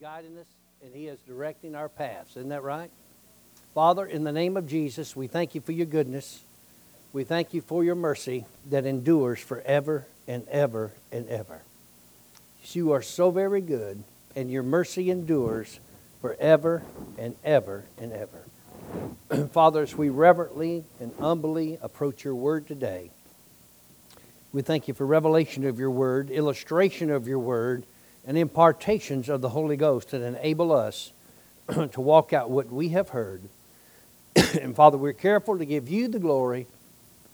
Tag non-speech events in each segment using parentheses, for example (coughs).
guiding us and He is directing our paths. Isn't that right? Father, in the name of Jesus, we thank you for your goodness. We thank you for your mercy that endures forever and ever and ever. You are so very good, and your mercy endures forever and ever and ever. (clears throat) Father, as we reverently and humbly approach your word today, we thank you for revelation of your word, illustration of your word, and impartations of the Holy Ghost that enable us (clears throat) to walk out what we have heard. (clears throat) and Father, we're careful to give you the glory,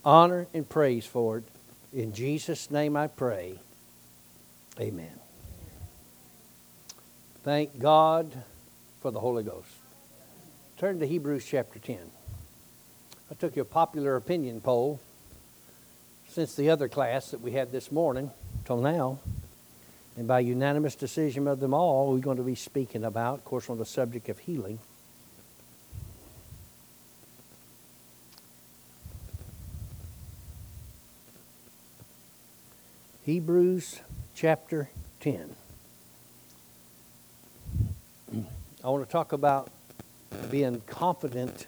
honor, and praise for it. In Jesus' name I pray. Amen. Thank God for the Holy Ghost. Turn to Hebrews chapter 10. I took your popular opinion poll since the other class that we had this morning till now. And by unanimous decision of them all, we're going to be speaking about, of course, on the subject of healing. Hebrews chapter 10. I want to talk about being confident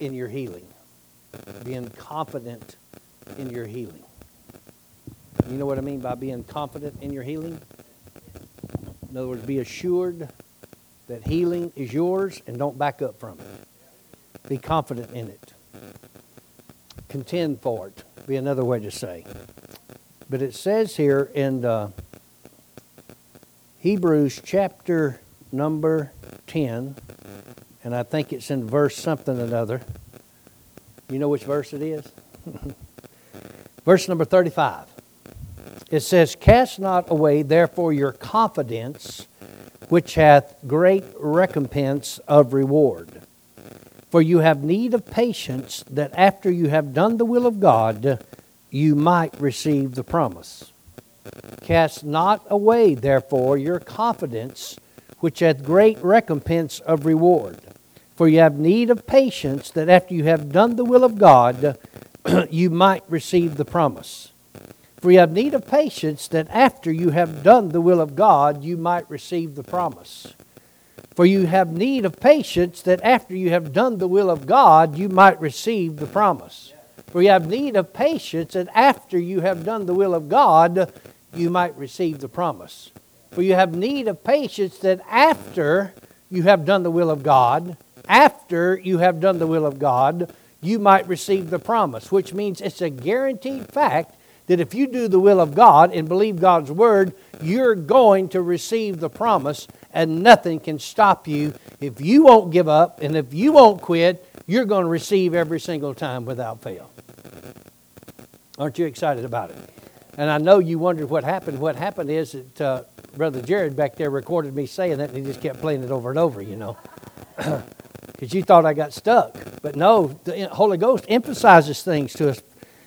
in your healing. Being confident in your healing. You know what I mean by being confident in your healing? In other words, be assured that healing is yours and don't back up from it. Be confident in it. Contend for it, be another way to say. But it says here in uh, Hebrews chapter number 10, and I think it's in verse something or another. You know which verse it is? (laughs) verse number 35. It says, Cast not away, therefore, your confidence, which hath great recompense of reward. For you have need of patience, that after you have done the will of God, you might receive the promise. Cast not away, therefore, your confidence, which hath great recompense of reward. For you have need of patience, that after you have done the will of God, (clears throat) you might receive the promise. For you have need of patience, that after you have done the will of God, you might receive the promise. For you have need of patience, that after you have done the will of God, you might receive the promise. For you have need of patience, that after you have done the will of God, you might receive the promise. For you have need of patience, that after you have done the will of God, after you have done the will of God, you might receive the promise, which means it's a guaranteed fact that if you do the will of God and believe God's word, you're going to receive the promise and nothing can stop you. If you won't give up and if you won't quit, you're going to receive every single time without fail. Aren't you excited about it? And I know you wondered what happened. What happened is that uh, Brother Jared back there recorded me saying that and he just kept playing it over and over, you know. (clears throat) Because you thought I got stuck. But no, the Holy Ghost emphasizes things to us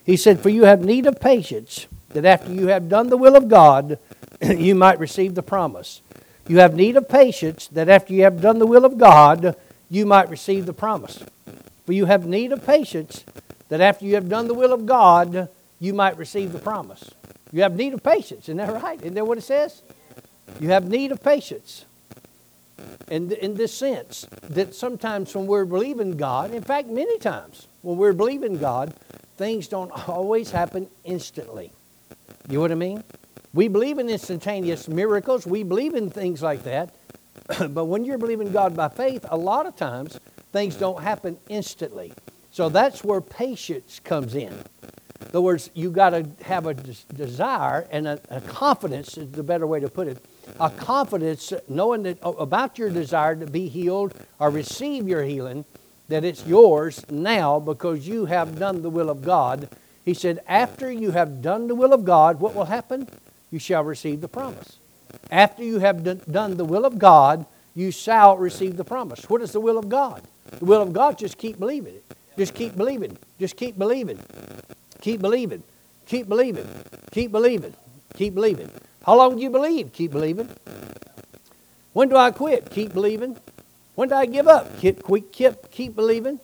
he said, For you have need of patience, that after you have done the will of God, (clears throat) you might receive the promise. You have need of patience, that after you have done the will of God, you might receive the promise. For you have need of patience, that after you have done the will of God, you might receive the promise. You have need of patience, isn't that right? Isn't that what it says? You have need of patience. And in this sense, that sometimes when we're believing God, in fact, many times when we're believing God, things don't always happen instantly. You know what I mean? We believe in instantaneous miracles, we believe in things like that. (clears throat) but when you're believing God by faith, a lot of times things don't happen instantly. So that's where patience comes in. In other words, you got to have a desire and a, a, confidence is the better way to put it. A confidence, knowing that oh, about your desire to be healed or receive your healing, that it's yours now because you have done the will of God. He said, After you have done the will of God, what will happen? You shall receive the promise. After you have done the will of God, you shall receive the promise. What is the will of God? The will of God, just keep believing it. Just keep believing. Just keep believing. Keep believing. Keep believing. Keep believing. Keep believing. How long do you believe? Keep believing. When do I quit? Keep believing. When did I give up? Keep, keep, keep believing.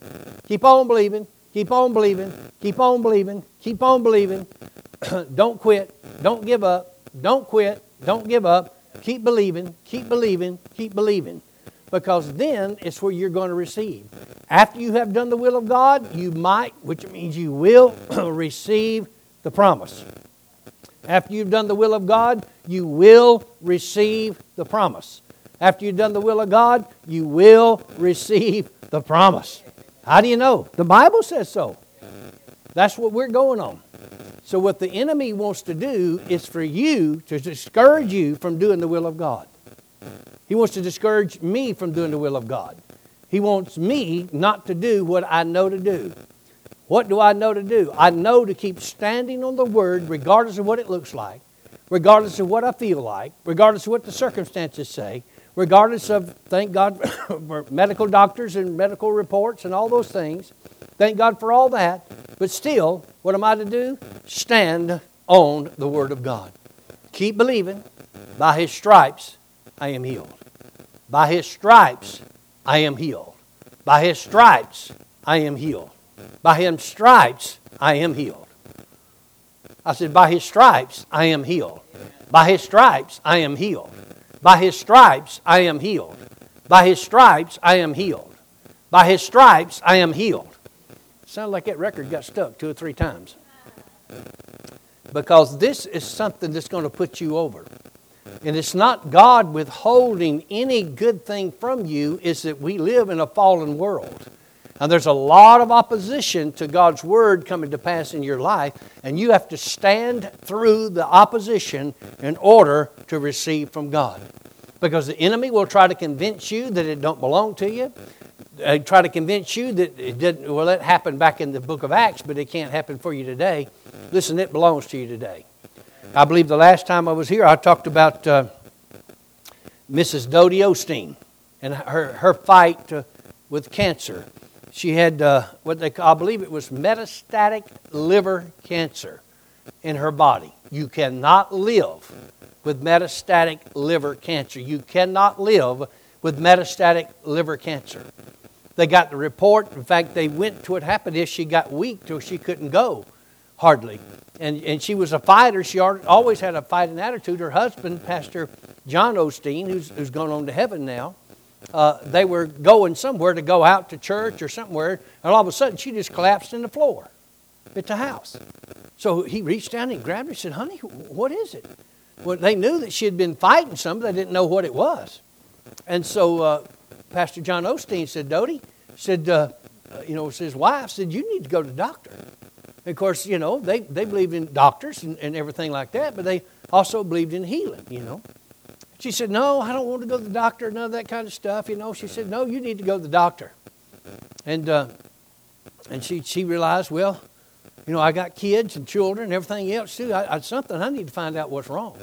Keep on believing. Keep on believing. Keep on believing. Keep on believing. (clears throat) don't quit. Don't give up. Don't quit. Don't give up. Keep believing, keep believing, keep believing. Because then it's where you're going to receive. After you have done the will of God, you might, which means you will, (clears throat) receive the promise. After you've done the will of God, you will receive the promise. After you've done the will of God, you will receive the promise. How do you know? The Bible says so. That's what we're going on. So, what the enemy wants to do is for you to discourage you from doing the will of God. He wants to discourage me from doing the will of God. He wants me not to do what I know to do. What do I know to do? I know to keep standing on the Word regardless of what it looks like, regardless of what I feel like, regardless of what the circumstances say, regardless of, thank God, (coughs) for medical doctors and medical reports and all those things. Thank God for all that. But still, what am I to do? Stand on the Word of God. Keep believing. By His stripes, I am healed. By His stripes, I am healed. By His stripes, I am healed. By His stripes, I am healed. I said, By His stripes, I am healed. By His stripes, I am healed. By His stripes, I am healed. By His stripes, I am healed. By His stripes, I am healed. Sounded like that record got stuck two or three times. Because this is something that's going to put you over. And it's not God withholding any good thing from you, is that we live in a fallen world. And there's a lot of opposition to God's word coming to pass in your life, and you have to stand through the opposition in order to receive from God. Because the enemy will try to convince you that it don't belong to you They try to convince you that it didn't, well, it happened back in the book of Acts, but it can't happen for you today. Listen, it belongs to you today. I believe the last time I was here, I talked about uh, Mrs. Dodie Osteen and her, her fight uh, with cancer. She had uh, what they call, I believe it was metastatic liver cancer in her body. You cannot live with metastatic liver cancer. You cannot live with metastatic liver cancer. They got the report. In fact, they went to what happened is she got weak till she couldn't go, hardly. And, and she was a fighter. She always had a fighting attitude. Her husband, Pastor John Osteen, who's, who's gone on to heaven now, uh, they were going somewhere to go out to church or somewhere, and all of a sudden she just collapsed in the floor at the house. So he reached down and grabbed her and said, Honey, what is it? Well, they knew that she had been fighting something, they didn't know what it was. And so uh, Pastor John Osteen said, Dodie, said, uh, uh, you know, his wife said, you need to go to the doctor. Of course, you know, they, they believed in doctors and, and everything like that, but they also believed in healing, you know. She said, no, I don't want to go to the doctor, none of that kind of stuff, you know. She said, no, you need to go to the doctor. And, uh, and she, she realized, well, you know, I got kids and children and everything else too. I, I, something I need to find out what's wrong.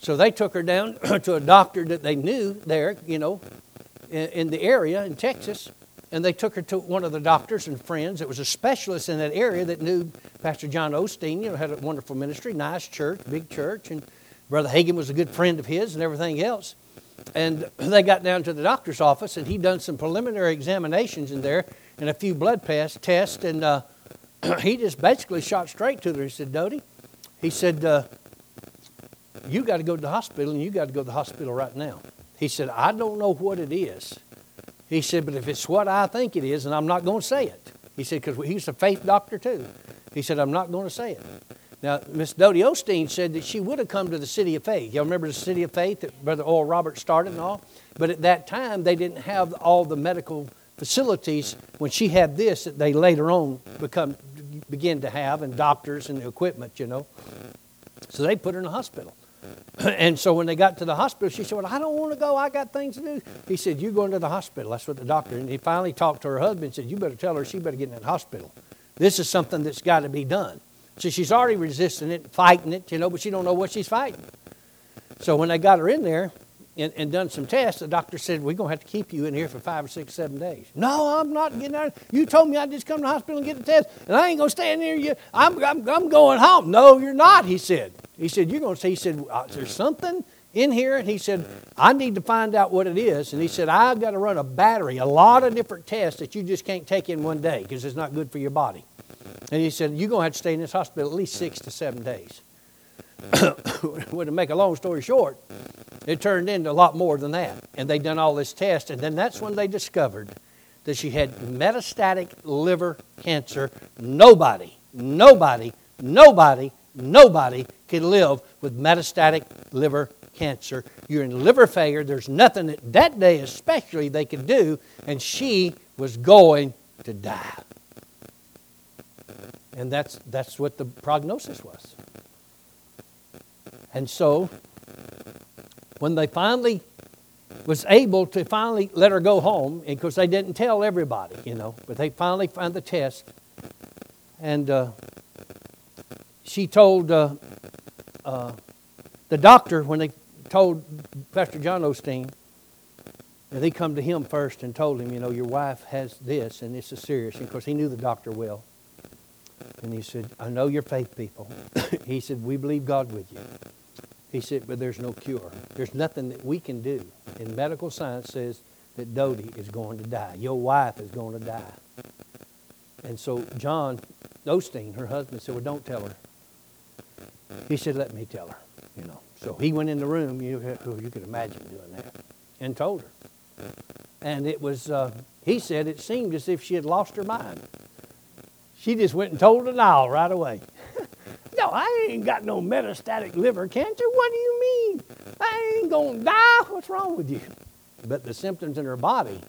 So they took her down (clears throat) to a doctor that they knew there, you know, in, in the area in Texas, and they took her to one of the doctors and friends that was a specialist in that area that knew Pastor John Osteen, you know, had a wonderful ministry, nice church, big church, and Brother Hagin was a good friend of his and everything else. And (clears throat) they got down to the doctor's office, and he done some preliminary examinations in there and a few blood tests, and uh, (clears throat) he just basically shot straight to her. He said, Dodie, he said, uh, you got to go to the hospital, and you got to go to the hospital right now. He said, I don't know what it is. He said, but if it's what I think it is, and I'm not going to say it. He said, because he's a faith doctor too. He said, I'm not going to say it. Now, Miss Dodie Osteen said that she would have come to the City of Faith. Y'all remember the City of Faith that Brother Oral Roberts started and all? But at that time, they didn't have all the medical facilities when she had this that they later on become begin to have, and doctors and equipment, you know. So they put her in a hospital. (clears throat) And so when they got to the hospital, she said, Well, I don't want to go. I got things to do. He said, You're going to the hospital. That's what the doctor. And he finally talked to her husband and said, You better tell her she better get in the hospital. This is something that's got to be done. So she's already resisting it, fighting it, you know, but she don't know what she's fighting. So when they got her in there and, and done some tests, the doctor said, We're going to have to keep you in here for five or six, seven days. No, I'm not getting out. You told me I'd just come to the hospital and get the test, and I ain't going to stay in here. You, I'm, I'm, I'm going home. No, you're not, he said. He said, You're going to say, he said, uh, There's something in here. And he said, I need to find out what it is. And he said, I've got to run a battery, a lot of different tests that you just can't take in one day because it's not good for your body. And he said, You're going to have to stay in this hospital at least six to seven days. (coughs) well, to make a long story short, It turned into a lot more than that. And they done all this test, and then that's when they discovered that she had metastatic liver cancer. Nobody, nobody, nobody, nobody can live with metastatic liver cancer. You're in liver failure. There's nothing that, that day, especially, they could do, and she was going to die. And that's, that's what the prognosis was. And so, when they finally was able to finally let her go home, because they didn't tell everybody, you know, but they finally found the test. And uh, she told uh, uh, the doctor, when they told Pastor John Osteen, and they come to him first and told him, you know, your wife has this and this is serious. And of course, he knew the doctor well. And he said, I know you're faith people. (coughs) he said, We believe God with you. He said, But there's no cure. There's nothing that we can do. And medical science says that Dodie is going to die. Your wife is going to die. And so John Osteen, her husband, said, Well, don't tell her. He said, Let me tell her. You know. So he went in the room, you, you could imagine doing that, and told her. And it was, uh, he said, it seemed as if she had lost her mind. She just went and told Niall right away. (laughs) no, I ain't got no metastatic liver cancer. What do you mean? I ain't going to die. What's wrong with you? But the symptoms in her body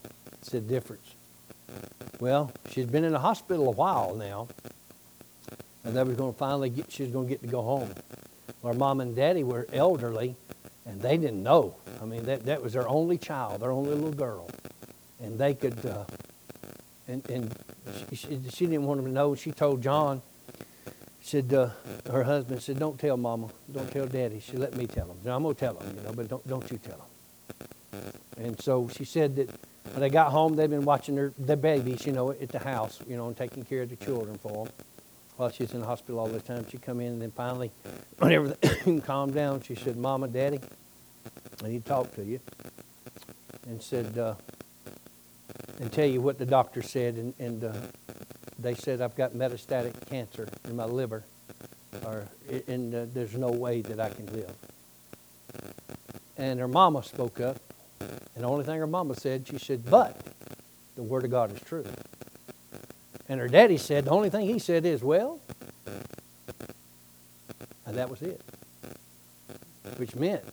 said difference. Well, she's been in the hospital a while now, and they was going to finally get, she was going to get to go home. Her mom and daddy were elderly, and they didn't know. I mean, that, that was their only child, their only little girl. And they could, uh, and, and she, she, didn't want them to know. She told John, said, uh, her husband said, don't tell mama, don't tell daddy. She let me tell them. I'm to tell them, you know, but don't, don't you tell them. And so she said that when they got home, they'd been watching their, their babies, you know, at the house, you know, and taking care of the children for them. While she was in the hospital all the time, she'd come in, and then finally, (coughs) when everything (coughs) calmed down, she said, Mama, Daddy, I need to talk to you. And said, uh, and tell you what the doctor said. And, and uh, they said, I've got metastatic cancer in my liver, or, and uh, there's no way that I can live. And her mama spoke up. And the only thing her mama said, she said, but the Word of God is true. And her daddy said, the only thing he said is, well, and that was it. Which meant,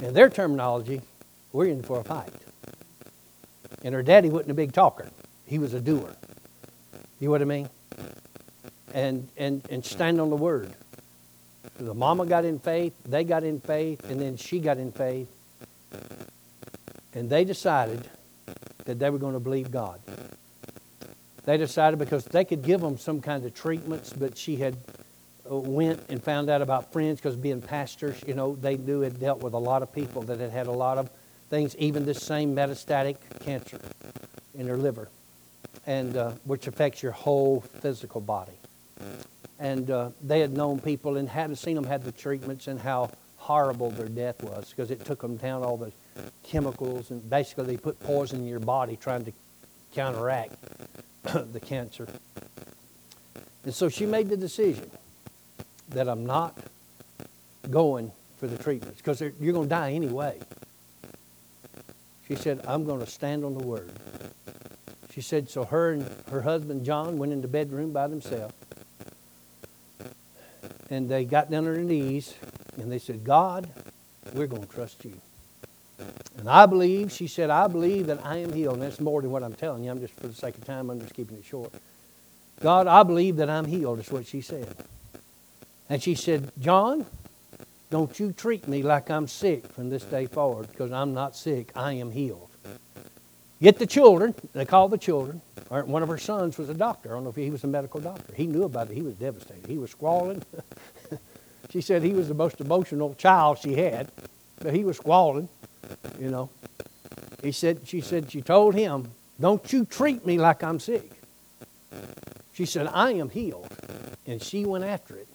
in their terminology, we're in for a fight. And her daddy wasn't a big talker. He was a doer. You know what I mean? And and and stand on the word. The mama got in faith, they got in faith, and then she got in faith. And they decided that they were going to believe God. They decided because they could give them some kind of treatments, but she had uh, went and found out about friends because being pastors, you know, they knew had dealt with a lot of people that had had a lot of things, even this same metastatic cancer in their liver, and uh, which affects your whole physical body. And uh, they had known people and had seen them had the treatments and how horrible their death was because it took them down all the chemicals and basically they put poison in your body trying to counteract (coughs) the cancer. And so she made the decision that I'm not going for the treatments because you're going to die anyway. She said, I'm going to stand on the word. She said, so her and her husband John went in the bedroom by themselves. And they got down on their knees and they said, God, we're going to trust you. And I believe, she said, I believe that I am healed. And that's more than what I'm telling you. I'm just, for the sake of time, I'm just keeping it short. God, I believe that I'm healed, is what she said. And she said, John, don't you treat me like I'm sick from this day forward because I'm not sick. I am healed. Get the children. They called the children. One of her sons was a doctor. I don't know if he was a medical doctor. He knew about it. He was devastated. He was squalling. (laughs) she said he was the most emotional child she had, but he was squalling you know. He said, she said, she told him, don't you treat me like I'm sick. She said, I am healed. And she went after it.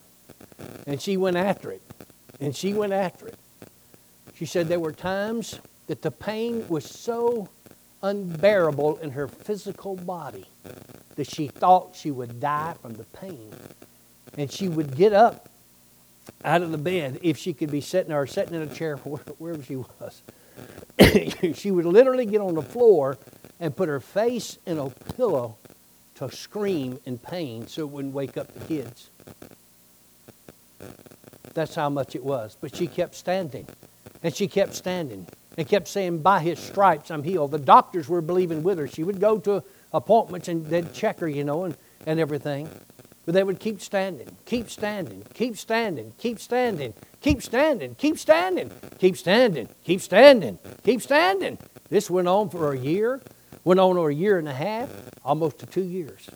And she went after it. And she went after it. She said there were times that the pain was so unbearable in her physical body that she thought she would die from the pain. And she would get up out of the bed if she could be sitting or sitting in a chair (laughs) wherever she was. (coughs) she would literally get on the floor and put her face in a pillow to scream in pain so it wouldn't wake up the kids. That's how much it was. But she kept standing. And she kept standing and kept saying, By his stripes I'm healed. The doctors were believing with her. She would go to appointments and they'd check her, you know, and, and everything. But they would keep standing, keep standing, keep standing, keep standing, keep standing, keep standing, keep standing, keep standing, keep standing. This went on for a year, went on for a year and a half, almost to two years.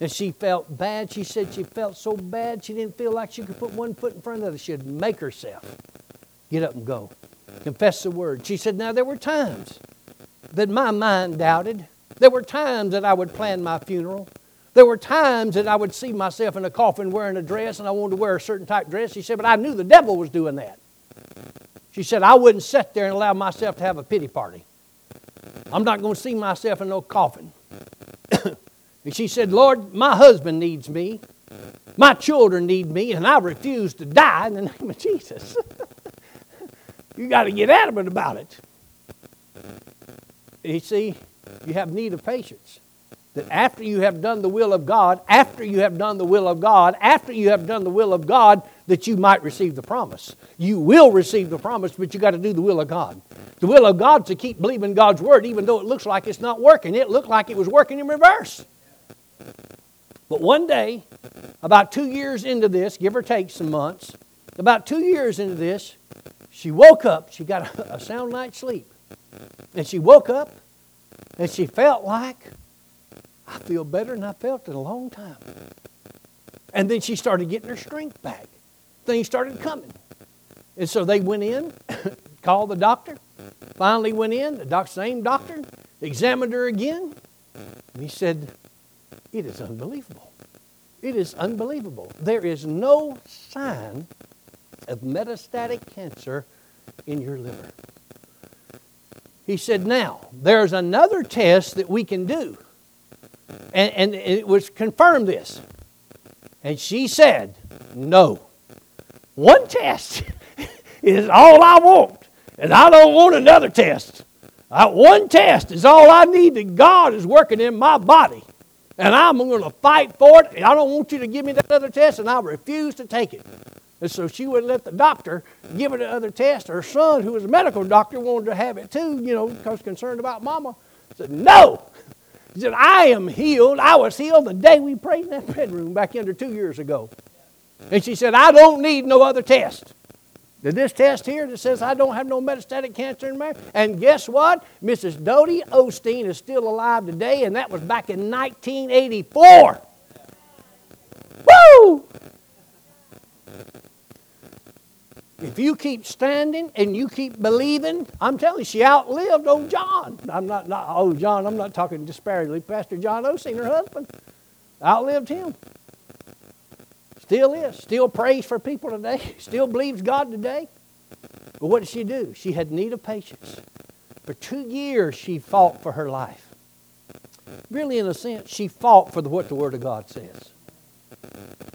And she felt bad. She said she felt so bad she didn't feel like she could put one foot in front of the other. She'd make herself get up and go. Confess the word. She said, Now there were times that my mind doubted. There were times that I would plan my funeral. There were times that I would see myself in a coffin wearing a dress and I wanted to wear a certain type of dress. She said, But I knew the devil was doing that. She said, I wouldn't sit there and allow myself to have a pity party. I'm not going to see myself in no coffin. (coughs) and she said, Lord, my husband needs me. My children need me, and I refuse to die in the name of Jesus. (laughs) you got to get adamant about it. You see, you have need of patience that after you have done the will of God, after you have done the will of God, after you have done the will of God, that you might receive the promise. You will receive the promise, but you got to do the will of God. The will of God to keep believing God's word, even though it looks like it's not working. It looked like it was working in reverse. But one day, about two years into this, give or take some months, about two years into this, she woke up. She got a, sound night's sleep. And she woke up and she felt like I feel better than I felt in a long time. And then she started getting her strength back. Things started coming. And so they went in, (coughs) called the doctor, finally went in, the doc, same doctor, examined her again, and he said, It is unbelievable. It is unbelievable. There is no sign of metastatic cancer in your liver. He said, Now, there's another test that we can do and, and it was confirmed this. And she said, No. One test (laughs) is all I want, and I don't want another test. I, one test is all I need that God is working in my body. And I'm going to fight for it. I don't want you to give me that other test, and I refuse to take it. And so she wouldn't let the doctor give her the other test. Her son, who was a medical doctor, wanted to have it too, you know, because concerned about mama. Said, No, he said, I am healed. I was healed the day we prayed in that bedroom back under two years ago. And she said, I don't need no other test. Did this test here that says I don't have no metastatic cancer in my And guess what? Mrs. Dodie Osteen is still alive today, and that was back in 1984. Woo! If you keep standing and you keep believing, I'm telling you, she outlived old John. I'm not, not old John, I'm not talking disparagingly. Pastor John Osteen, her husband, outlived him. Still is. Still prays for people today. (laughs) Still believes God today. But what did she do? She had need of patience. For two years, she fought for her life. Really, in a sense, she fought for the, what the Word of God says.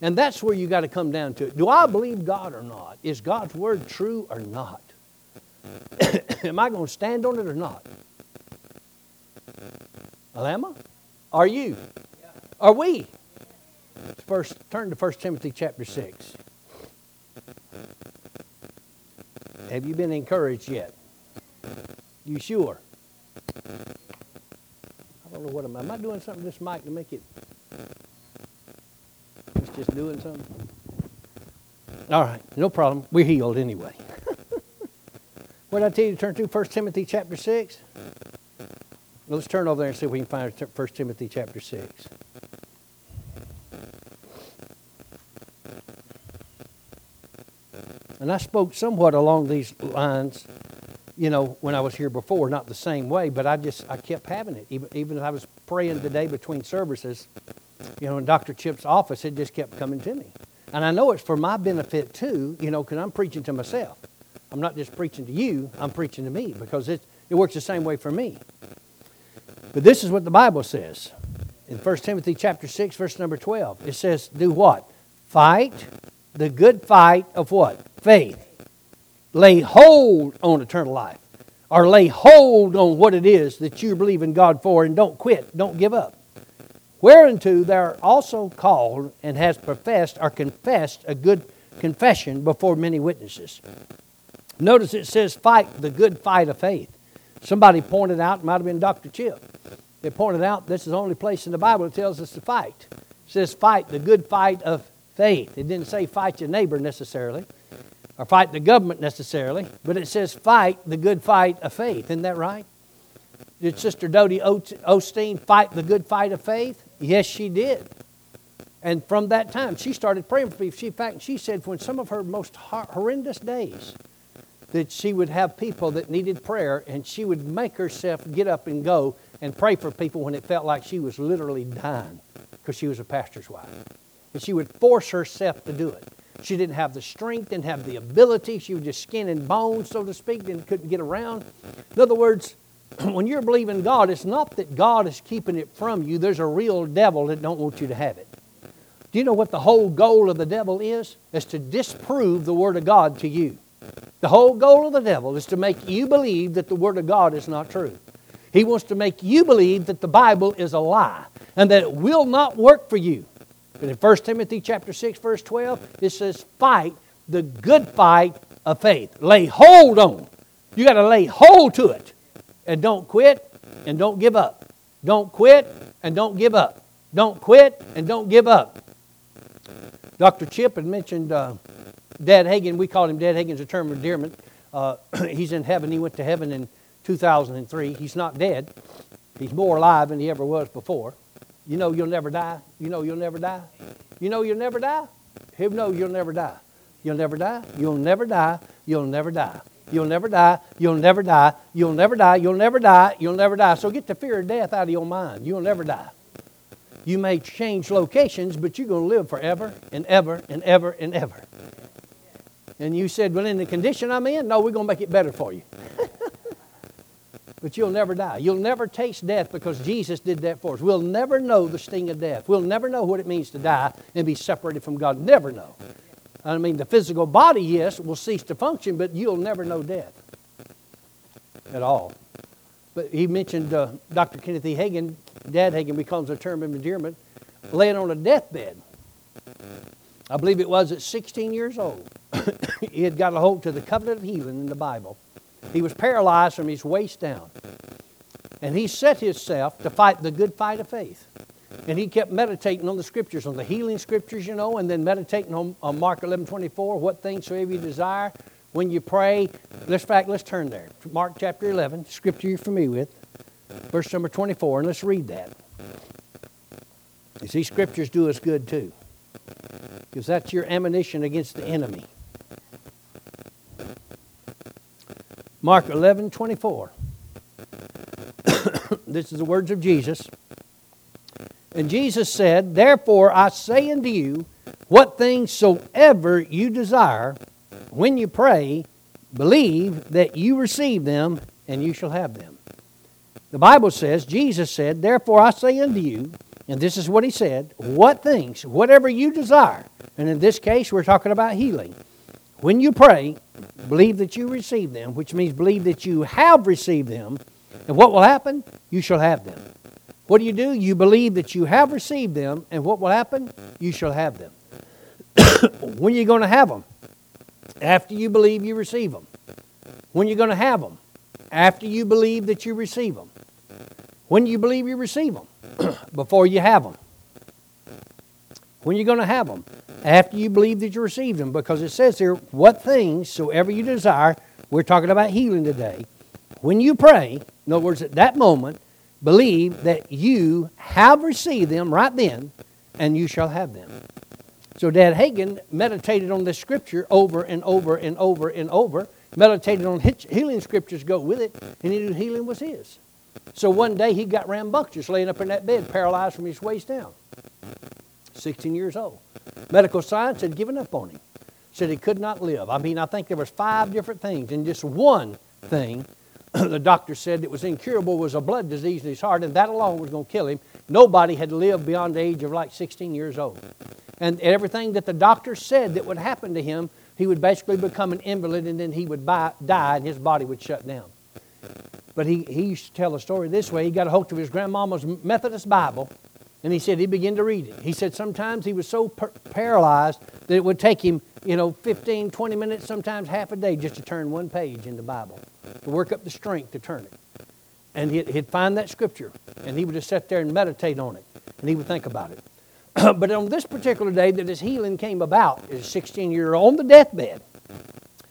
And that's where you got to come down to it. Do I believe God or not? Is God's word true or not? (coughs) Am I going to stand on it or not? Alama? Are you? Are we? First, turn to 1 Timothy chapter 6. Have you been encouraged yet? You sure? I don't know what am I. Am I doing something to this mic to make it It's just doing something? All right, no problem. We're healed anyway. (laughs) what did I tell you to turn to? 1 Timothy chapter 6? Let's turn over there and see if we can find 1 Timothy chapter 6. And I spoke somewhat along these lines, you know, when I was here before, not the same way, but I just, I kept having it. Even, even as I was praying today between services, you know, in Dr. Chip's office, it just kept coming to me. And I know it's for my benefit too, you know, because I'm preaching to myself. I'm not just preaching to you, I'm preaching to me because it, it works the same way for me. But this is what the Bible says in 1 Timothy chapter 6, verse number 12. It says, Do what? Fight the good fight of what? Faith. Lay hold on eternal life. Or lay hold on what it is that you believe in God for and don't quit, don't give up. Whereunto they are also called and has professed or confessed a good confession before many witnesses. Notice it says, fight the good fight of faith. Somebody pointed out, might have been Dr. Chip, they pointed out this is the only place in the Bible that tells us to fight. It says, fight the good fight of faith. It didn't say fight your neighbor necessarily or fight the government necessarily, but it says fight the good fight of faith. Isn't that right? Did Sister Dodie Osteen fight the good fight of faith? Yes, she did. And from that time, she started praying for people. She, in fact, she said when some of her most horrendous days, that she would have people that needed prayer, and she would make herself get up and go and pray for people when it felt like she was literally dying because she was a pastor's wife. And she would force herself to do it. She didn't have the strength, didn't have the ability. She was just skin and bones, so to speak, and couldn't get around. In other words, (clears throat) when you're believing God, it's not that God is keeping it from you. There's a real devil that don't want you to have it. Do you know what the whole goal of the devil is? Is to disprove the Word of God to you. The whole goal of the devil is to make you believe that the Word of God is not true. He wants to make you believe that the Bible is a lie and that it will not work for you. But in 1 Timothy chapter 6, verse 12, it says, fight the good fight of faith. Lay hold on. You got to lay hold to it. And don't quit and don't give up. Don't quit and don't give up. Don't quit and don't give up. Dr. Chip had mentioned uh, Dad Hagin. We called him Dad Hagin's a term of endearment. Uh, (clears throat) he's in heaven. He went to heaven in 2003. He's not dead. He's more alive than he ever was before. You know you'll never die. You know you'll never die. You know you'll never die. Him know you'll never die. You'll never die. You'll never die. You'll never die. You'll never die. You'll never die. You'll never die. You'll never die. You'll never die. So get the fear of death out of your mind. You'll never die. You may change locations, but you're going to live forever and ever and ever and ever. And you said, Well, in the condition I'm in, no, we're going to make it better for you. But you'll never die. You'll never taste death because Jesus did that for us. We'll never know the sting of death. We'll never know what it means to die and be separated from God. Never know. I mean, the physical body, yes, will cease to function, but you'll never know death at all. But he mentioned uh, Dr. Kenneth E. Hagin, Dad Hagin, becomes a term of endearment, laying on a deathbed. I believe it was at 16 years old. (coughs) he had got a hold to the covenant of healing in the Bible. He was paralyzed from his waist down. And he set himself to fight the good fight of faith. And he kept meditating on the scriptures, on the healing scriptures, you know, and then meditating on, on Mark 11 24, what things soever you desire. When you pray, let's fact, let's turn there. Mark chapter 11, scripture you're familiar with, verse number 24, and let's read that. You see, scriptures do us good too, because that's your ammunition against the enemy. Mark 11, 24. (coughs) this is the words of Jesus. And Jesus said, Therefore I say unto you, what things soever you desire, when you pray, believe that you receive them, and you shall have them. The Bible says, Jesus said, Therefore I say unto you, and this is what he said, what things, whatever you desire, and in this case we're talking about healing. When you pray, believe that you receive them, which means believe that you have received them. And what will happen? You shall have them. What do you do? You believe that you have received them, and what will happen? You shall have them. (coughs) when are you going to have them? After you believe you receive them. When are you going to have them? After you believe that you receive them. When do you believe you receive them? (coughs) Before you have them. When are you going to have them? After you believe that you received them. Because it says here, what things soever you desire, we're talking about healing today. When you pray, in other words, at that moment, believe that you have received them right then, and you shall have them. So Dad Hagin meditated on this scripture over and over and over and over, meditated on healing scriptures go with it, and he knew healing was his. So one day he got rambunctious laying up in that bed, paralyzed from his waist down. 16 years old. Medical science had given up on him. Said he could not live. I mean, I think there was five different things, and just one thing (clears throat) the doctor said it was incurable was a blood disease in his heart, and that alone was going to kill him. Nobody had lived beyond the age of like 16 years old. And everything that the doctor said that would happen to him, he would basically become an invalid and then he would buy, die and his body would shut down. But he, he used to tell a story this way. He got a hold of his grandmama's Methodist Bible and he said he began to read it. He said sometimes he was so per- paralyzed that it would take him, you know, 15, 20 minutes, sometimes half a day just to turn one page in the Bible, to work up the strength to turn it. And he'd, he'd find that scripture and he would just sit there and meditate on it and he would think about it. (clears throat) but on this particular day that his healing came about, a 16 year old on the deathbed,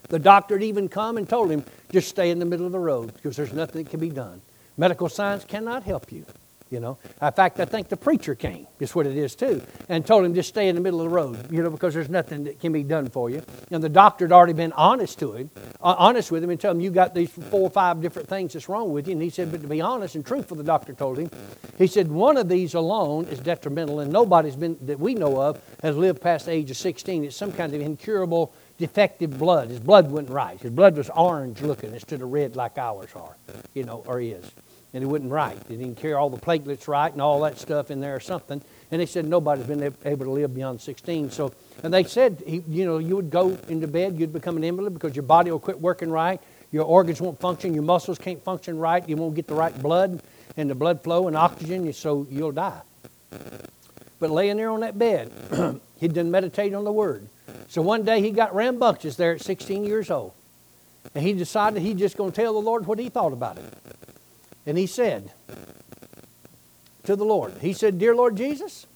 the doctor had even come and told him, just stay in the middle of the road because there's nothing that can be done. Medical science cannot help you. You know, in fact, I think the preacher came. That's what it is too, and told him just stay in the middle of the road. You know, because there's nothing that can be done for you. And the doctor had already been honest to him, uh, honest with him, and told him you got these four or five different things that's wrong with you. And he said, but to be honest and truthful, the doctor told him, he said one of these alone is detrimental, and nobody's been that we know of has lived past the age of 16. It's some kind of incurable defective blood. His blood wasn't right. His blood was orange looking instead of red like ours are, you know, or is and he wasn't right. He didn't carry all the platelets right and all that stuff in there or something. And they said nobody's been able to live beyond 16. So, and they said, he, you know, you would go into bed, you'd become an invalid because your body will quit working right, your organs won't function, your muscles can't function right, you won't get the right blood and the blood flow and oxygen, so you'll die. But laying there on that bed, (clears throat) he'd done meditate on the Word. So one day he got rambunctious there at 16 years old. And he decided he's just going to tell the Lord what he thought about it. And he said to the Lord, He said, Dear Lord Jesus,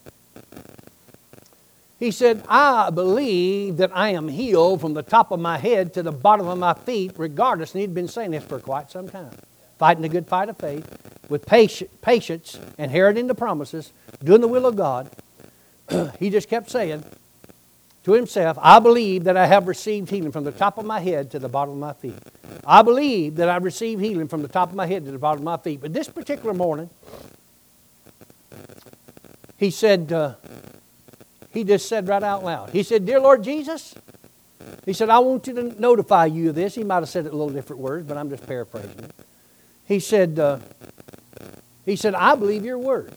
he said, I believe that I am healed from the top of my head to the bottom of my feet, regardless. And he'd been saying this for quite some time. Fighting the good fight of faith with patience, inheriting the promises, doing the will of God. (clears throat) he just kept saying to himself, I believe that I have received healing from the top of my head to the bottom of my feet. I believe that I received healing from the top of my head to the bottom of my feet. But this particular morning, he said, uh, he just said right out loud, he said, Dear Lord Jesus, he said, I want you to notify you of this. He might have said it a little different words, but I'm just paraphrasing it. He said, uh, he said, I believe your word.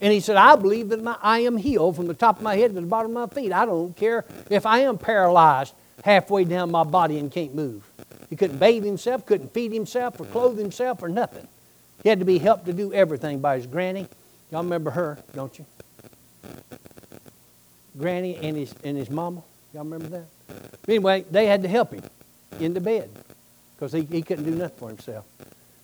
And he said, I believe that my, I am healed from the top of my head to the bottom of my feet. I don't care if I am paralyzed halfway down my body and can't move. He couldn't bathe himself, couldn't feed himself, or clothe himself, or nothing. He had to be helped to do everything by his granny. Y'all remember her, don't you? Granny and his, and his mama. Y'all remember that? Anyway, they had to help him into bed because he, he couldn't do nothing for himself.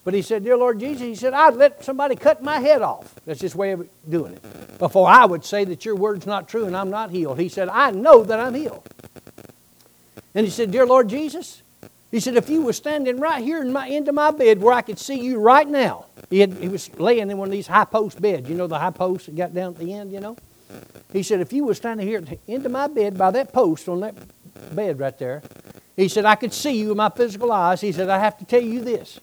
But he said, Dear Lord Jesus, he said, I'd let somebody cut my head off. That's his way of doing it. Before I would say that your word's not true and I'm not healed. He said, I know that I'm healed. And he said, Dear Lord Jesus, he said, if you were standing right here in my end of my bed where I could see you right now. He, had, he was laying in one of these high post beds. You know the high post that got down at the end, you know? He said, if you were standing here into my bed by that post on that bed right there, he said, I could see you with my physical eyes. He said, I have to tell you this.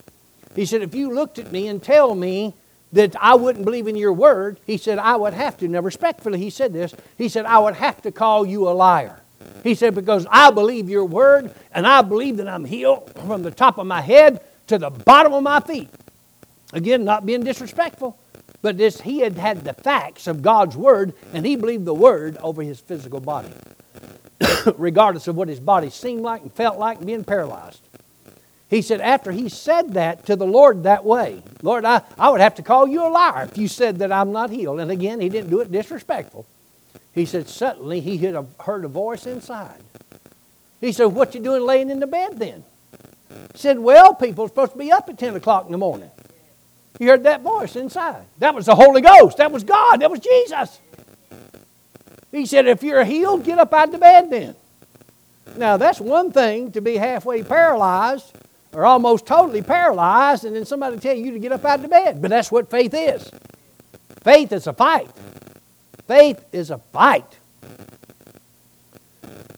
He said, if you looked at me and tell me that I wouldn't believe in your word, he said, I would have to. Now, respectfully, he said this. He said, I would have to call you a liar. He said, because I believe your word and I believe that I'm healed from the top of my head to the bottom of my feet. Again, not being disrespectful, but this, he had had the facts of God's word and he believed the word over his physical body, (coughs) regardless of what his body seemed like and felt like being paralyzed. He said, after he said that to the Lord that way, Lord, I, I would have to call you a liar if you said that I'm not healed. And again, he didn't do it disrespectful. He said, suddenly he heard a voice inside. He said, What you doing laying in the bed then? He said, Well, people are supposed to be up at 10 o'clock in the morning. He heard that voice inside. That was the Holy Ghost. That was God. That was Jesus. He said, If you're healed, get up out of the bed then. Now, that's one thing to be halfway paralyzed or almost totally paralyzed, and then somebody tell you to get up out of the bed. But that's what faith is. Faith is a fight. Faith is a fight.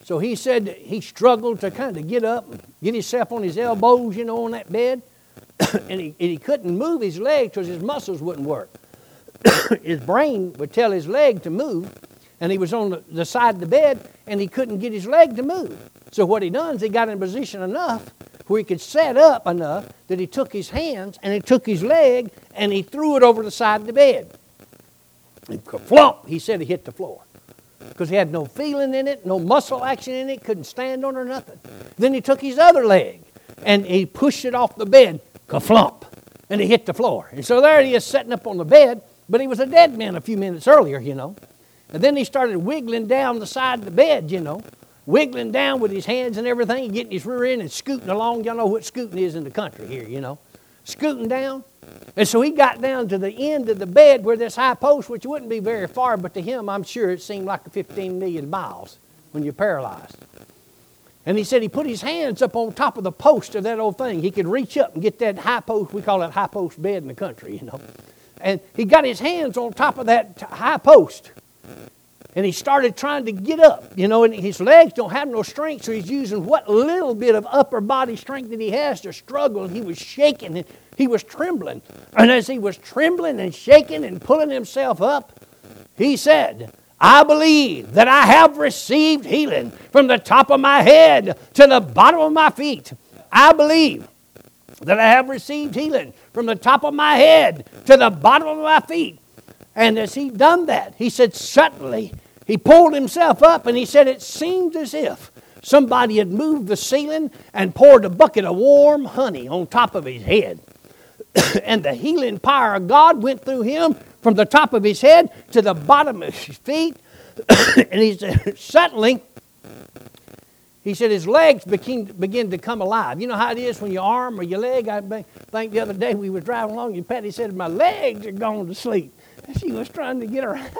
So he said he struggled to kind of get up and get himself on his elbows, you know, on that bed. (coughs) and, he, and he couldn't move his leg because his muscles wouldn't work. (coughs) his brain would tell his leg to move, and he was on the, the side of the bed, and he couldn't get his leg to move. So what he done is he got in position enough where he could set up enough that he took his hands and he took his leg and he threw it over the side of the bed. And flump, he said he hit the floor. Because he had no feeling in it, no muscle action in it, couldn't stand on or nothing. Then he took his other leg and he pushed it off the bed, flump, and he hit the floor. And so there he is sitting up on the bed, but he was a dead man a few minutes earlier, you know. And then he started wiggling down the side of the bed, you know wiggling down with his hands and everything, getting his rear end and scooting along. Y'all know what scooting is in the country here, you know. Scooting down. And so he got down to the end of the bed where this high post, which wouldn't be very far, but to him, I'm sure it seemed like 15 million miles when you're paralyzed. And he said he put his hands up on top of the post of that old thing. He could reach up and get that high post. We call it high post bed in the country, you know. And he got his hands on top of that high post and he started trying to get up, you know, and his legs don't have no strength, so he's using what little bit of upper body strength that he has to struggle. And he was shaking and he was trembling. And as he was trembling and shaking and pulling himself up, he said, I believe that I have received healing from the top of my head to the bottom of my feet. I believe that I have received healing from the top of my head to the bottom of my feet. And as he done that, he said, suddenly he pulled himself up and he said, It seemed as if somebody had moved the ceiling and poured a bucket of warm honey on top of his head. (coughs) and the healing power of God went through him from the top of his head to the bottom of his feet. (coughs) and he said, (coughs) Suddenly, he said his legs began, began to come alive. You know how it is when your arm or your leg, I think the other day we were driving along, and Patty said, My legs are going to sleep. (laughs) She was trying to get around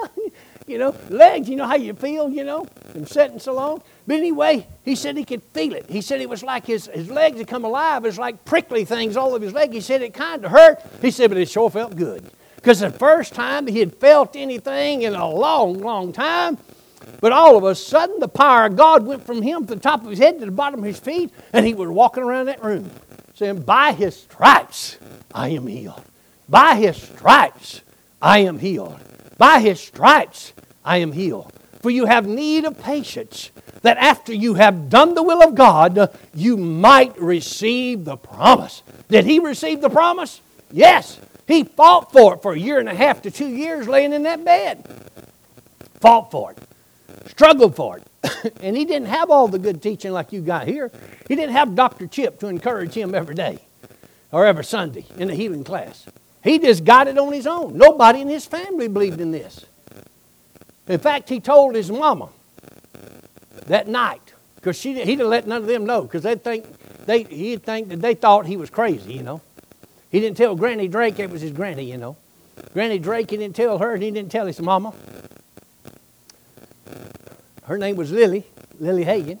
you know, legs, you know how you feel, you know, from sitting so long. But anyway, he said he could feel it. He said it was like his, his legs had come alive. It was like prickly things all over his leg. He said it kind of hurt. He said, but it sure felt good. Because the first time he had felt anything in a long, long time, but all of a sudden the power of God went from him to the top of his head to the bottom of his feet, and he was walking around that room saying, By his stripes I am healed. By his stripes I am healed. By his stripes I am healed. For you have need of patience, that after you have done the will of God, you might receive the promise. Did he receive the promise? Yes. He fought for it for a year and a half to two years laying in that bed. Fought for it. Struggled for it. (coughs) and he didn't have all the good teaching like you got here. He didn't have Dr. Chip to encourage him every day or every Sunday in the healing class. He just got it on his own. Nobody in his family believed in this. In fact, he told his mama that night because he didn't let none of them know because they think they he'd think that they thought he was crazy, you know. He didn't tell Granny Drake it was his granny, you know. Granny Drake, he didn't tell her, and he didn't tell his mama. Her name was Lily, Lily Hagin.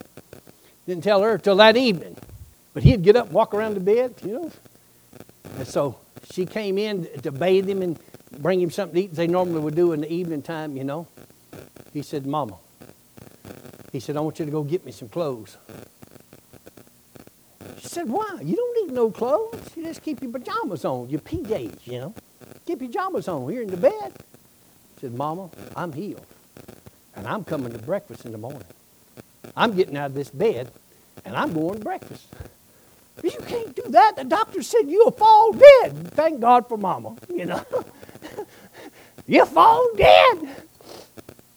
Didn't tell her till that evening. But he'd get up, walk around the bed, you know. And so she came in to bathe him and bring him something to eat, as they normally would do in the evening time, you know. He said, Mama, he said, I want you to go get me some clothes. She said, Why? You don't need no clothes. You just keep your pajamas on, your PJs, you know. Keep your pajamas on here in the bed. He said, Mama, I'm healed. And I'm coming to breakfast in the morning. I'm getting out of this bed and I'm going to breakfast. (laughs) You can't do that. The doctor said you'll fall dead. Thank God for mama, you know. (laughs) you fall dead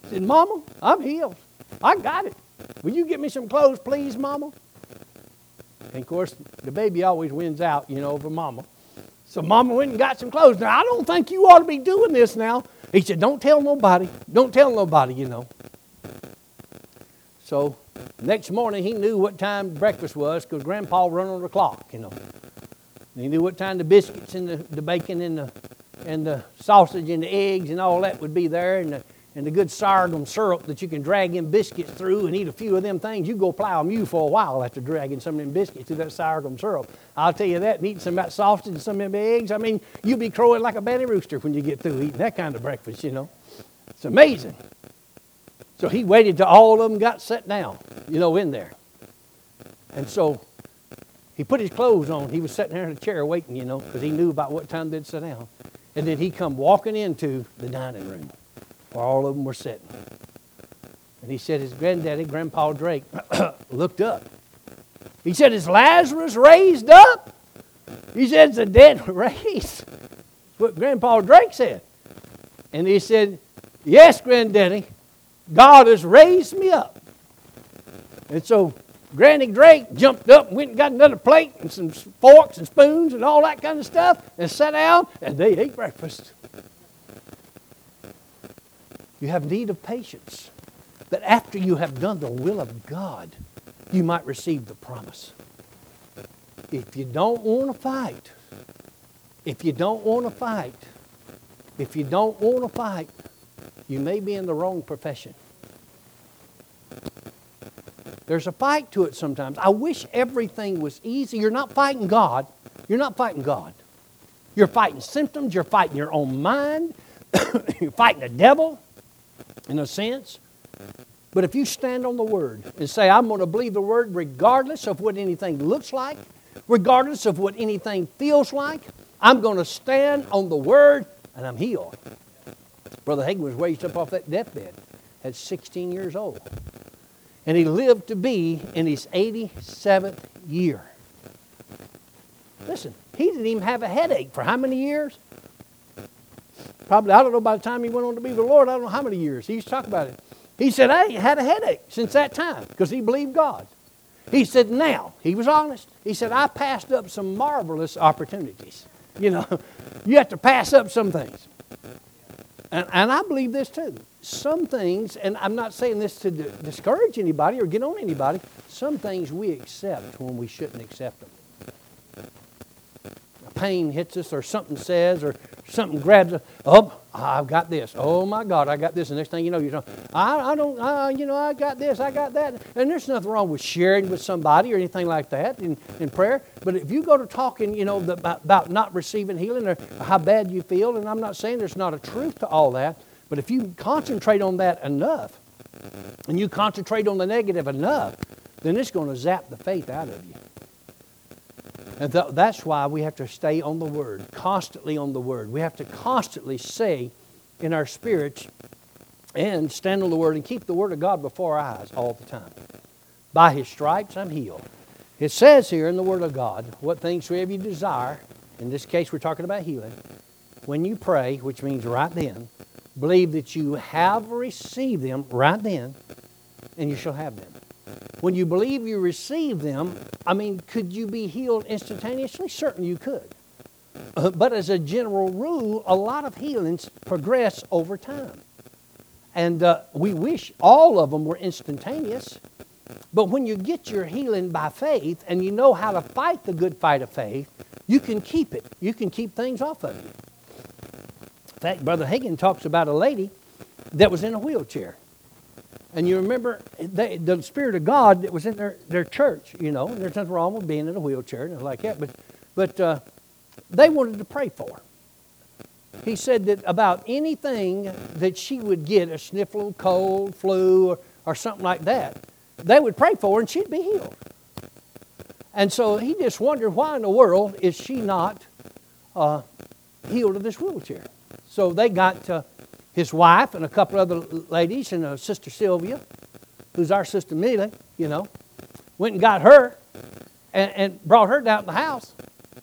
said, Mama, I'm healed. I got it. Will you get me some clothes, please, Mama? And of course, the baby always wins out, you know, over Mama. So Mama went and got some clothes. Now, I don't think you ought to be doing this now. He said, Don't tell nobody. Don't tell nobody, you know. So next morning, he knew what time breakfast was because Grandpa run on the clock, you know. And he knew what time the biscuits and the, the bacon and the, and the sausage and the eggs and all that would be there. And the, and the good sorghum syrup that you can drag in biscuits through and eat a few of them things, you go plow a mule for a while after dragging some of them biscuits through that sorghum syrup. I'll tell you that, and eating some of that sausage and some of them eggs, I mean, you'll be crowing like a banty rooster when you get through eating that kind of breakfast, you know. It's amazing. So he waited till all of them got set down, you know, in there. And so he put his clothes on. He was sitting there in a chair waiting, you know, because he knew about what time they'd sit down. And then he come walking into the dining room where all of them were sitting. And he said his granddaddy, Grandpa Drake, (coughs) looked up. He said, Is Lazarus raised up? He said, Is the dead (laughs) raised? what Grandpa Drake said. And he said, Yes, Granddaddy, God has raised me up. And so Granny Drake jumped up and went and got another plate and some forks and spoons and all that kind of stuff and sat down and they ate breakfast. You have need of patience that after you have done the will of God, you might receive the promise. If you don't want to fight, if you don't want to fight, if you don't want to fight, you may be in the wrong profession. There's a fight to it sometimes. I wish everything was easy. You're not fighting God. You're not fighting God. You're fighting symptoms. You're fighting your own mind. (coughs) you're fighting the devil, in a sense. But if you stand on the Word and say, I'm going to believe the Word regardless of what anything looks like, regardless of what anything feels like, I'm going to stand on the Word and I'm healed. Brother Hagin was raised up off that deathbed at 16 years old. And he lived to be in his 87th year. Listen, he didn't even have a headache for how many years? Probably, I don't know, by the time he went on to be the Lord, I don't know how many years. He used to talk about it. He said, I ain't had a headache since that time because he believed God. He said, now, he was honest. He said, I passed up some marvelous opportunities. You know, (laughs) you have to pass up some things. And, and I believe this too. Some things, and I'm not saying this to discourage anybody or get on anybody, some things we accept when we shouldn't accept them. A pain hits us, or something says, or something grabs us. Oh, I've got this. Oh my God, I got this. And next thing you know, you're talking, I, I don't, you know, I got this, I got that. And there's nothing wrong with sharing with somebody or anything like that in, in prayer. But if you go to talking, you know, the, about not receiving healing or how bad you feel, and I'm not saying there's not a truth to all that, but if you concentrate on that enough, and you concentrate on the negative enough, then it's going to zap the faith out of you. And th- that's why we have to stay on the Word, constantly on the Word. We have to constantly say in our spirits and stand on the Word and keep the Word of God before our eyes all the time. By His stripes, I'm healed. It says here in the Word of God, what things soever you desire, in this case, we're talking about healing, when you pray, which means right then, believe that you have received them right then, and you shall have them. When you believe you receive them, I mean, could you be healed instantaneously? Certainly you could. Uh, but as a general rule, a lot of healings progress over time. And uh, we wish all of them were instantaneous. But when you get your healing by faith and you know how to fight the good fight of faith, you can keep it. You can keep things off of you. In fact, Brother Hagin talks about a lady that was in a wheelchair. And you remember they, the Spirit of God that was in their, their church, you know, there's nothing wrong with being in a wheelchair and like that, but, but uh, they wanted to pray for her. He said that about anything that she would get, a sniffle, cold, flu, or, or something like that, they would pray for her and she'd be healed. And so he just wondered why in the world is she not uh, healed of this wheelchair? So they got uh, his wife and a couple other ladies and a sister Sylvia, who's our sister Millie, you know, went and got her and, and brought her down to the house.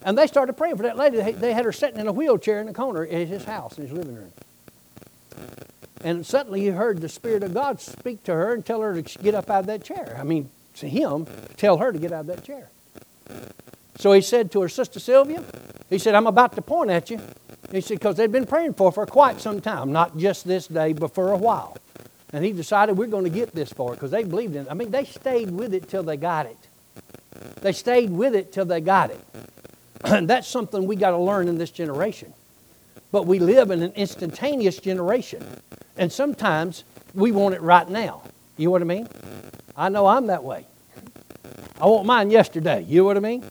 And they started praying for that lady. They, they had her sitting in a wheelchair in the corner in his house, in his living room. And suddenly he heard the Spirit of God speak to her and tell her to get up out of that chair. I mean, to him, tell her to get out of that chair. So he said to her sister Sylvia, he said, I'm about to point at you. He said, because they'd been praying for it for quite some time, not just this day, but for a while. And he decided we're going to get this for it because they believed in it. I mean, they stayed with it till they got it. They stayed with it till they got it. (clears throat) And that's something we got to learn in this generation. But we live in an instantaneous generation. And sometimes we want it right now. You know what I mean? I know I'm that way. I want mine yesterday. You know what I mean?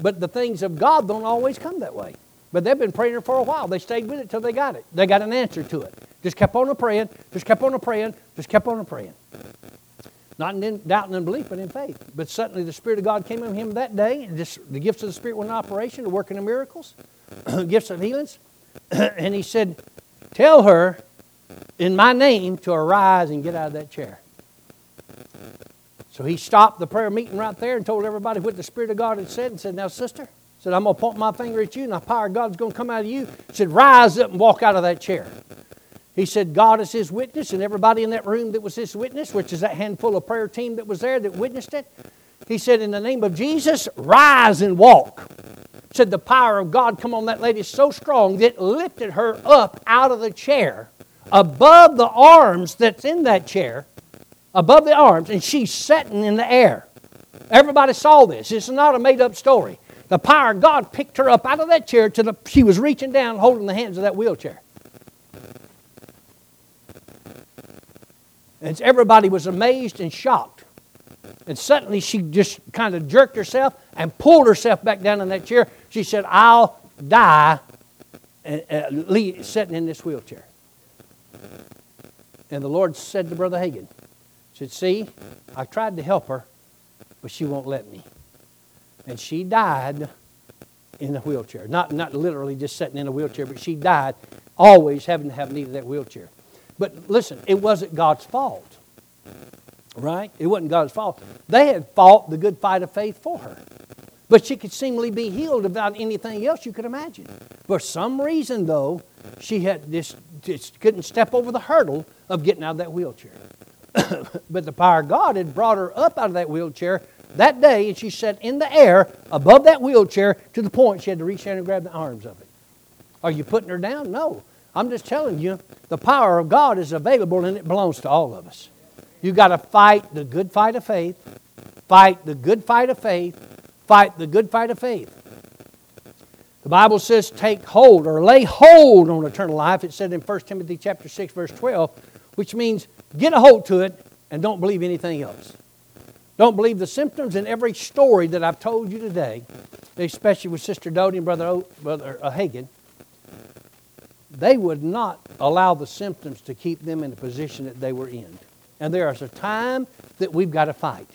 But the things of God don't always come that way. But they've been praying for a while. They stayed with it till they got it. They got an answer to it. Just kept on praying, just kept on praying, just kept on praying. Not in doubt and unbelief, but in faith. But suddenly the Spirit of God came on him that day, and just, the gifts of the Spirit went in operation, the working of miracles, (clears throat) gifts of healings. (clears throat) and he said, Tell her in my name to arise and get out of that chair. So he stopped the prayer meeting right there and told everybody what the Spirit of God had said and said, Now, sister, said, I'm going to point my finger at you and the power of God's going to come out of you. He said, Rise up and walk out of that chair. He said, God is his witness, and everybody in that room that was his witness, which is that handful of prayer team that was there that witnessed it, he said, In the name of Jesus, rise and walk. Said the power of God come on that lady so strong that it lifted her up out of the chair above the arms that's in that chair, above the arms, and she's sitting in the air. Everybody saw this. It's not a made up story. The power of God picked her up out of that chair to the she was reaching down holding the hands of that wheelchair. And everybody was amazed and shocked. And suddenly she just kind of jerked herself and pulled herself back down in that chair. She said, I'll die uh, uh, sitting in this wheelchair. And the Lord said to Brother Hagin, said, See, I tried to help her, but she won't let me. And she died in the wheelchair. Not, not literally just sitting in a wheelchair, but she died always having to have need of that wheelchair. But listen, it wasn't God's fault. Right? It wasn't God's fault. They had fought the good fight of faith for her. But she could seemingly be healed without anything else you could imagine. For some reason, though, she had this, just couldn't step over the hurdle of getting out of that wheelchair. (coughs) but the power of God had brought her up out of that wheelchair that day, and she sat in the air above that wheelchair to the point she had to reach down and grab the arms of it. Are you putting her down? No. I'm just telling you, the power of God is available and it belongs to all of us. You've got to fight the good fight of faith, fight the good fight of faith, fight the good fight of faith. The Bible says take hold or lay hold on eternal life. It said in 1 Timothy chapter 6 verse 12, which means get a hold to it and don't believe anything else. Don't believe the symptoms in every story that I've told you today, especially with Sister Dodie and Brother, o, Brother uh, Hagin they would not allow the symptoms to keep them in the position that they were in. And there is a time that we've got to fight.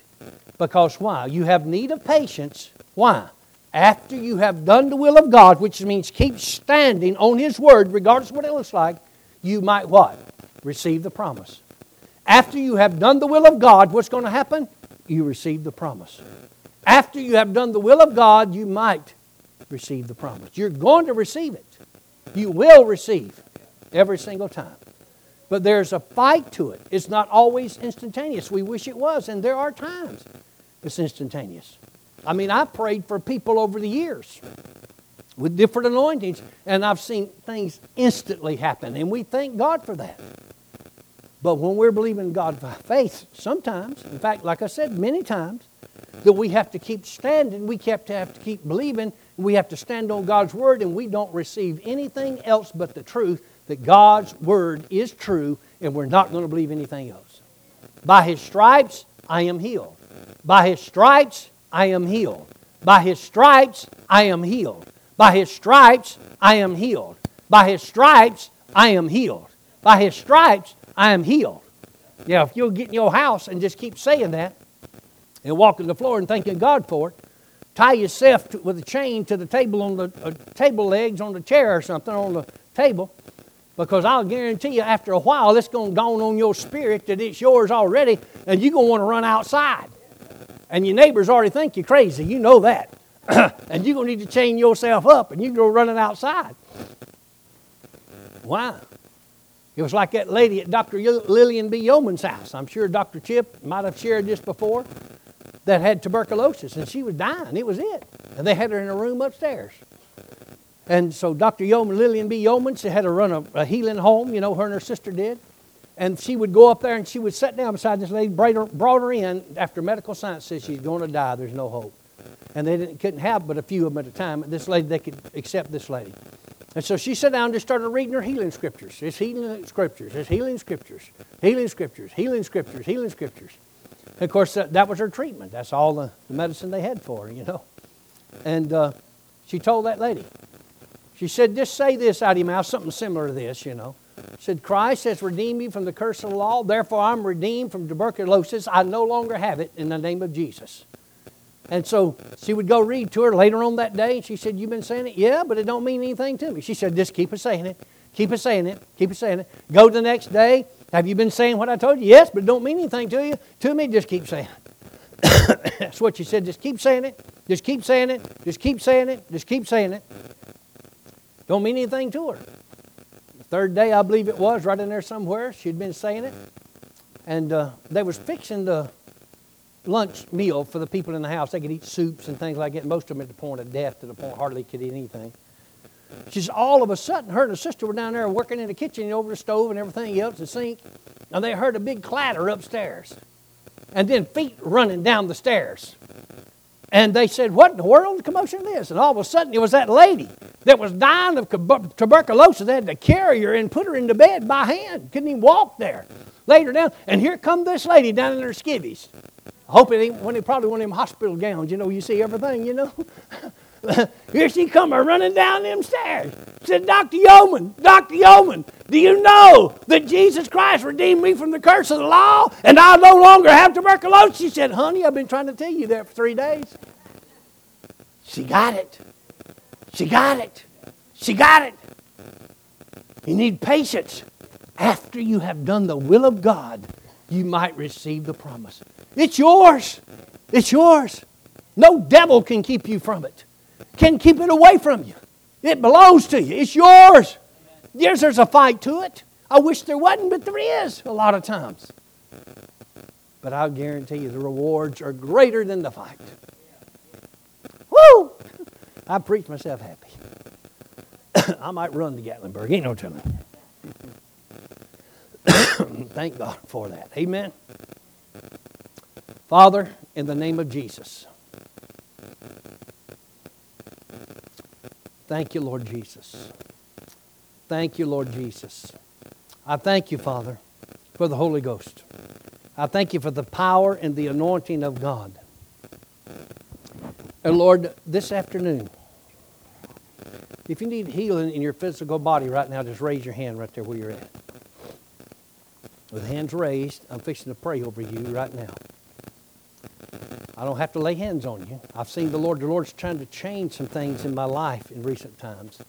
Because why? You have need of patience. Why? After you have done the will of God, which means keep standing on His word, regardless of what it looks like, you might what? Receive the promise. After you have done the will of God, what's going to happen? You receive the promise. After you have done the will of God, you might receive the promise. You're going to receive it. You will receive every single time. But there's a fight to it. It's not always instantaneous. We wish it was, and there are times it's instantaneous. I mean, I've prayed for people over the years with different anointings, and I've seen things instantly happen, and we thank God for that. But when we're believing God by faith, sometimes, in fact, like I said, many times, that we have to keep standing, we have to, have to keep believing, we have to stand on God's Word, and we don't receive anything else but the truth that God's Word is true, and we're not going to believe anything else. By His stripes, I am healed. By His stripes, I am healed. By His stripes, I am healed. By His stripes, I am healed. By His stripes, I am healed. By His stripes, I am healed. Yeah, if you'll get in your house and just keep saying that and walking the floor and thanking God for it, tie yourself to, with a chain to the table on the uh, table legs on the chair or something on the table because I'll guarantee you after a while it's going to dawn on your spirit that it's yours already and you're going to want to run outside. And your neighbors already think you're crazy. You know that. (clears throat) and you're going to need to chain yourself up and you go running outside. Why? It was like that lady at Dr. Lilian B. Yeoman's house. I'm sure Dr. Chip might have shared this before that had tuberculosis and she was dying. It was it. And they had her in a room upstairs. And so Dr. Yeoman, Lilian B. Yeoman, she had to run a, a, healing home, you know, her and her sister did. And she would go up there and she would sit down beside this lady, brought her, brought her in after medical science says she's going to die, there's no hope. And they didn't, couldn't have but a few of them at a time. This lady, they could accept this lady. And so she sat down and just started reading her healing scriptures. It's healing scriptures. It's healing scriptures. Healing scriptures. Healing scriptures. Healing scriptures. And of course, that, that was her treatment. That's all the, the, medicine they had for her, you know. And uh, she told that lady, she said, just say this out of your mouth, something similar to this, you know. She said, Christ has redeemed me from the curse of the law. Therefore, I'm redeemed from tuberculosis. I no longer have it in the name of Jesus. And so she would go read to her later on that day. And she said, You've been saying it? Yeah, but it don't mean anything to me. She said, Just keep it saying it. Keep it saying it. Keep it saying it. Go the next day. Have you been saying what I told you? Yes, but it don't mean anything to you. To me, just keep saying it. (coughs) That's what she said. Just keep saying it. Just keep saying it. Just keep saying it. Just keep saying it. Don't mean anything to her. The third day, I believe it was, right in there somewhere, she'd been saying it. And uh, they was fixing the lunch meal for the people in the house. They could eat soups and things like that. Most of them at the point of death, to the point hardly could eat anything. She says, all of a sudden, her and her sister were down there working in the kitchen over the stove and everything else, the sink, and they heard a big clatter upstairs. And then feet running down the stairs. And they said, What in the world the commotion is? This? And all of a sudden, it was that lady that was dying of tuberculosis. They had to carry her and put her into bed by hand. Couldn't even walk there. Laid her down. And here come this lady down in her skivvies. Hope it ain't probably one of them hospital gowns. You know, you see everything, you know. (laughs) Here she come running down them stairs. Said, Dr. Yeoman, Dr. Yeoman, do you know that Jesus Christ redeemed me from the curse of the law and I no longer have tuberculosis? She said, honey, I've been trying to tell you that for three days. She got it. She got it. She got it. You need patience. After you have done the will of God, you might receive the promise. It's yours. It's yours. No devil can keep you from it can keep it away from you. It belongs to you, it's yours. Yes, there's a fight to it. I wish there wasn't, but there is a lot of times. But I'll guarantee you the rewards are greater than the fight. Woo! I preach myself happy. (coughs) I might run to Gatlinburg, ain't no telling. (coughs) Thank God for that. Amen. Father, in the name of Jesus. Thank you, Lord Jesus. Thank you, Lord Jesus. I thank you, Father, for the Holy Ghost. I thank you for the power and the anointing of God. And Lord, this afternoon, if you need healing in your physical body right now, just raise your hand right there where you're at. With hands raised, I'm fixing to pray over you right now. I don't have to lay hands on you. I've seen the Lord. The Lord's trying to change some things in my life in recent times.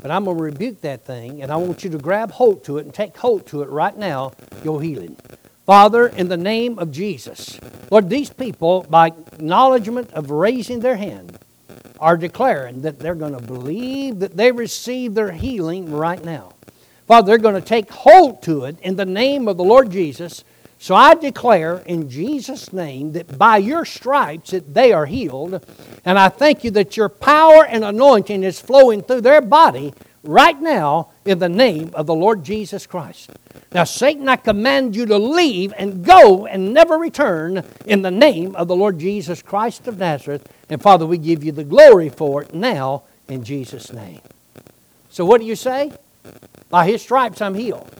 But I'm going to rebuke that thing, and I want you to grab hold to it and take hold to it right now, your healing. Father, in the name of Jesus, Lord, these people, by acknowledgement of raising their hand, are declaring that they're going to believe that they receive their healing right now. Father, they're going to take hold to it in the name of the Lord Jesus so I declare in Jesus' name that by your stripes that they are healed. And I thank you that your power and anointing is flowing through their body right now in the name of the Lord Jesus Christ. Now, Satan, I command you to leave and go and never return in the name of the Lord Jesus Christ of Nazareth. And Father, we give you the glory for it now in Jesus' name. So, what do you say? By his stripes I'm healed.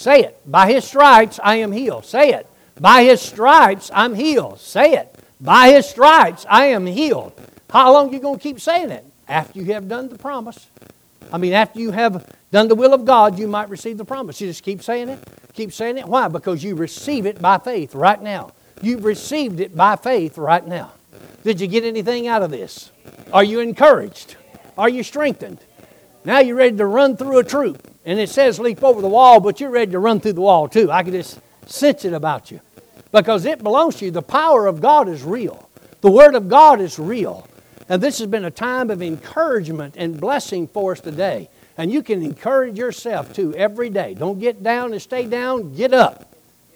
Say it. By his stripes I am healed. Say it. By his stripes I'm healed. Say it. By his stripes I am healed. How long are you going to keep saying it? After you have done the promise. I mean, after you have done the will of God, you might receive the promise. You just keep saying it. Keep saying it. Why? Because you receive it by faith right now. You've received it by faith right now. Did you get anything out of this? Are you encouraged? Are you strengthened? Now you're ready to run through a troop. And it says leap over the wall, but you're ready to run through the wall too. I can just sense it about you. Because it belongs to you. The power of God is real. The Word of God is real. And this has been a time of encouragement and blessing for us today. And you can encourage yourself too every day. Don't get down and stay down, get up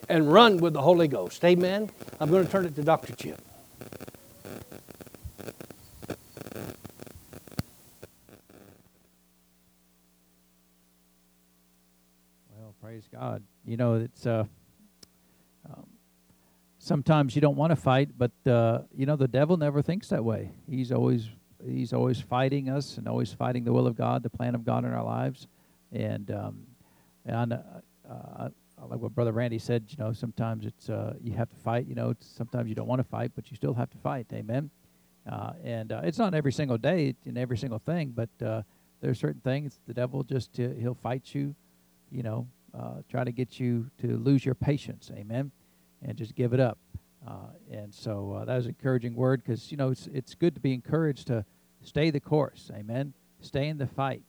and run with the Holy Ghost. Amen. I'm going to turn it to Dr. Chip. Praise God. You know, it's uh, um, sometimes you don't want to fight, but uh, you know the devil never thinks that way. He's always he's always fighting us and always fighting the will of God, the plan of God in our lives. And um, and uh, uh, like what Brother Randy said, you know, sometimes it's uh, you have to fight. You know, sometimes you don't want to fight, but you still have to fight. Amen. Uh, and uh, it's not every single day in every single thing, but uh, there are certain things the devil just uh, he'll fight you, you know, uh, try to get you to lose your patience, amen, and just give it up. Uh, and so uh, that was an encouraging word because you know it's it's good to be encouraged to stay the course, amen. Stay in the fight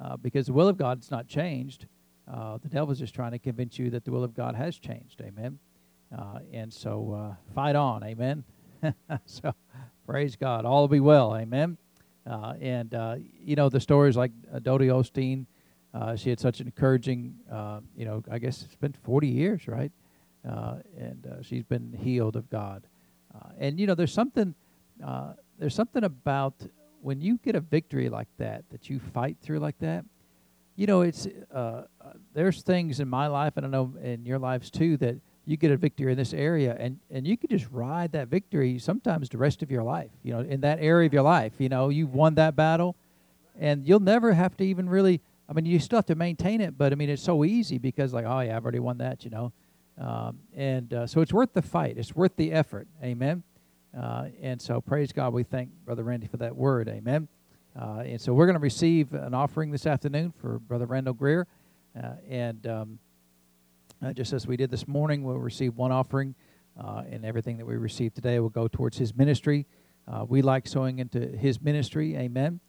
uh, because the will of God is not changed. Uh, the devil's just trying to convince you that the will of God has changed, amen. Uh, and so fight on, amen. (laughs) so praise God. All will be well. Amen. And, you know, the stories like Dodie Osteen, uh, she had such an encouraging, uh, you know, I guess it's been 40 years, right? Uh, and uh, she's been healed of God. Uh, and, you know, there's something, uh, there's something about when you get a victory like that, that you fight through like that, you know, it's, there's things in my life, and I know in your lives too, that you get a victory in this area and, and you can just ride that victory sometimes the rest of your life, you know, in that area of your life. You know, you've won that battle and you'll never have to even really, I mean, you still have to maintain it, but I mean, it's so easy because, like, oh, yeah, I've already won that, you know. Um, and uh, so it's worth the fight, it's worth the effort. Amen. Uh, and so praise God, we thank Brother Randy for that word. Amen. Uh, and so we're going to receive an offering this afternoon for Brother Randall Greer. Uh, and um, uh, just as we did this morning, we'll receive one offering, uh, and everything that we receive today will go towards his ministry. We like sowing into his ministry, amen,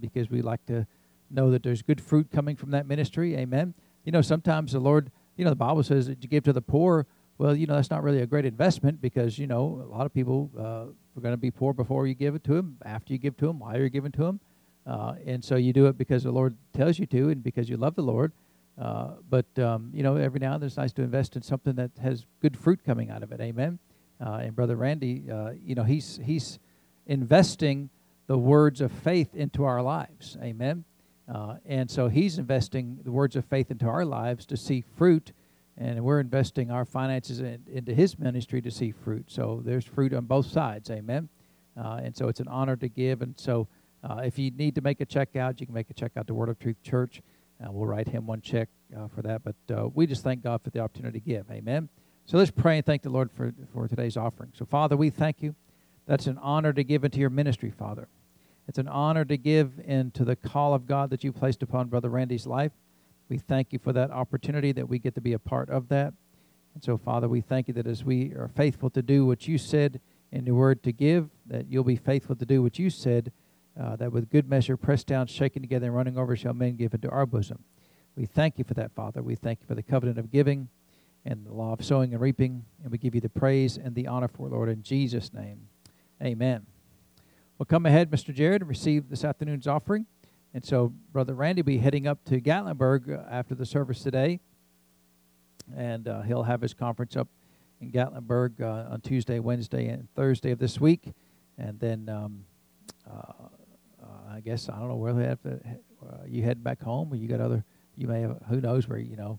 because we like to know that there's good fruit coming from that ministry, amen. You know, sometimes the Lord, you know, the Bible says that you give to the poor. Well, you know, that's not really a great investment because, you know, a lot of people uh, are going to be poor before you give it to them, after you give to them, while you're giving to them. Uh, and so you do it because the Lord tells you to and because you love the Lord. Uh, but um, you know, every now and then it's nice to invest in something that has good fruit coming out of it. Amen. Uh, and brother Randy, uh, you know, he's he's investing the words of faith into our lives. Amen. Uh, and so he's investing the words of faith into our lives to see fruit, and we're investing our finances in, into his ministry to see fruit. So there's fruit on both sides. Amen. Uh, and so it's an honor to give. And so if you need to make a check out, you can make a check out to Word of Truth Church. Uh, we'll write him one check uh, for that. But uh, we just thank God for the opportunity to give. Amen. So let's pray and thank the Lord for, for today's offering. So, Father, we thank you. That's an honor to give into your ministry, Father. It's an honor to give into the call of God that you placed upon Brother Randy's life. We thank you for that opportunity that we get to be a part of that. And so, Father, we thank you that as we are faithful to do what you said in your word to give, that you'll be faithful to do what you said uh, that with good measure, pressed down, shaken together, and running over, shall men give into our bosom. We thank you for that, Father. We thank you for the covenant of giving and the law of sowing and reaping, and we give you the praise and the honor for, Lord, in Jesus' name. Amen. Well, come ahead, Mr. Jared, and receive this afternoon's offering. And so, Brother Randy will be heading up to Gatlinburg uh, after the service today, and uh, he'll have his conference up in Gatlinburg uh, on Tuesday, Wednesday, and Thursday of this week. And then um, uh, I guess I don't know where they have to. Uh, you head back home, or you got other. You may have. Who knows where you know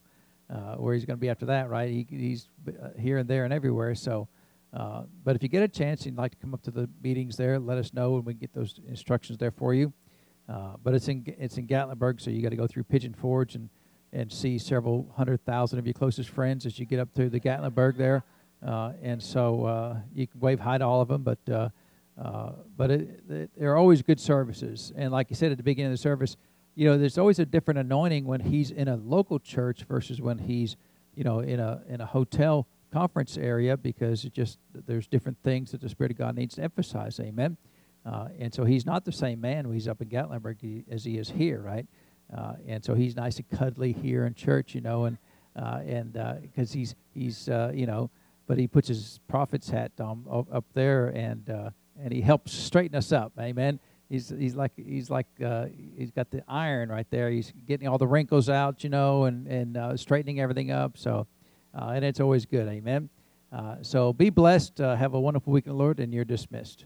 uh, where he's going to be after that, right? He, he's uh, here and there and everywhere. So, uh, but if you get a chance and you'd like to come up to the meetings there, let us know, and we can get those instructions there for you. Uh, but it's in it's in Gatlinburg, so you got to go through Pigeon Forge and and see several hundred thousand of your closest friends as you get up through the Gatlinburg there. Uh, and so uh, you can wave hi to all of them, but uh, but it, it, they're always good services. And like you said at the beginning of the service, you know, there's always a different anointing when he's in a local church versus when he's, you know, in a in a hotel conference area because it just there's different things that the Spirit of God needs to emphasize. Amen. Uh, and so he's not the same man when he's up in Gatlinburg as he is here, right? Uh, and so he's nice and cuddly here in church, you know, and uh, and because uh, he's he's uh, you know, but he puts his prophet's hat up there and and he helps straighten us up. Amen. He's he's like he's like uh, he's got the iron right there. He's getting all the wrinkles out, you know, and and uh, straightening everything up. So, uh, and it's always good. Amen. Uh, so be blessed. Uh, have a wonderful week in the Lord, and you're dismissed.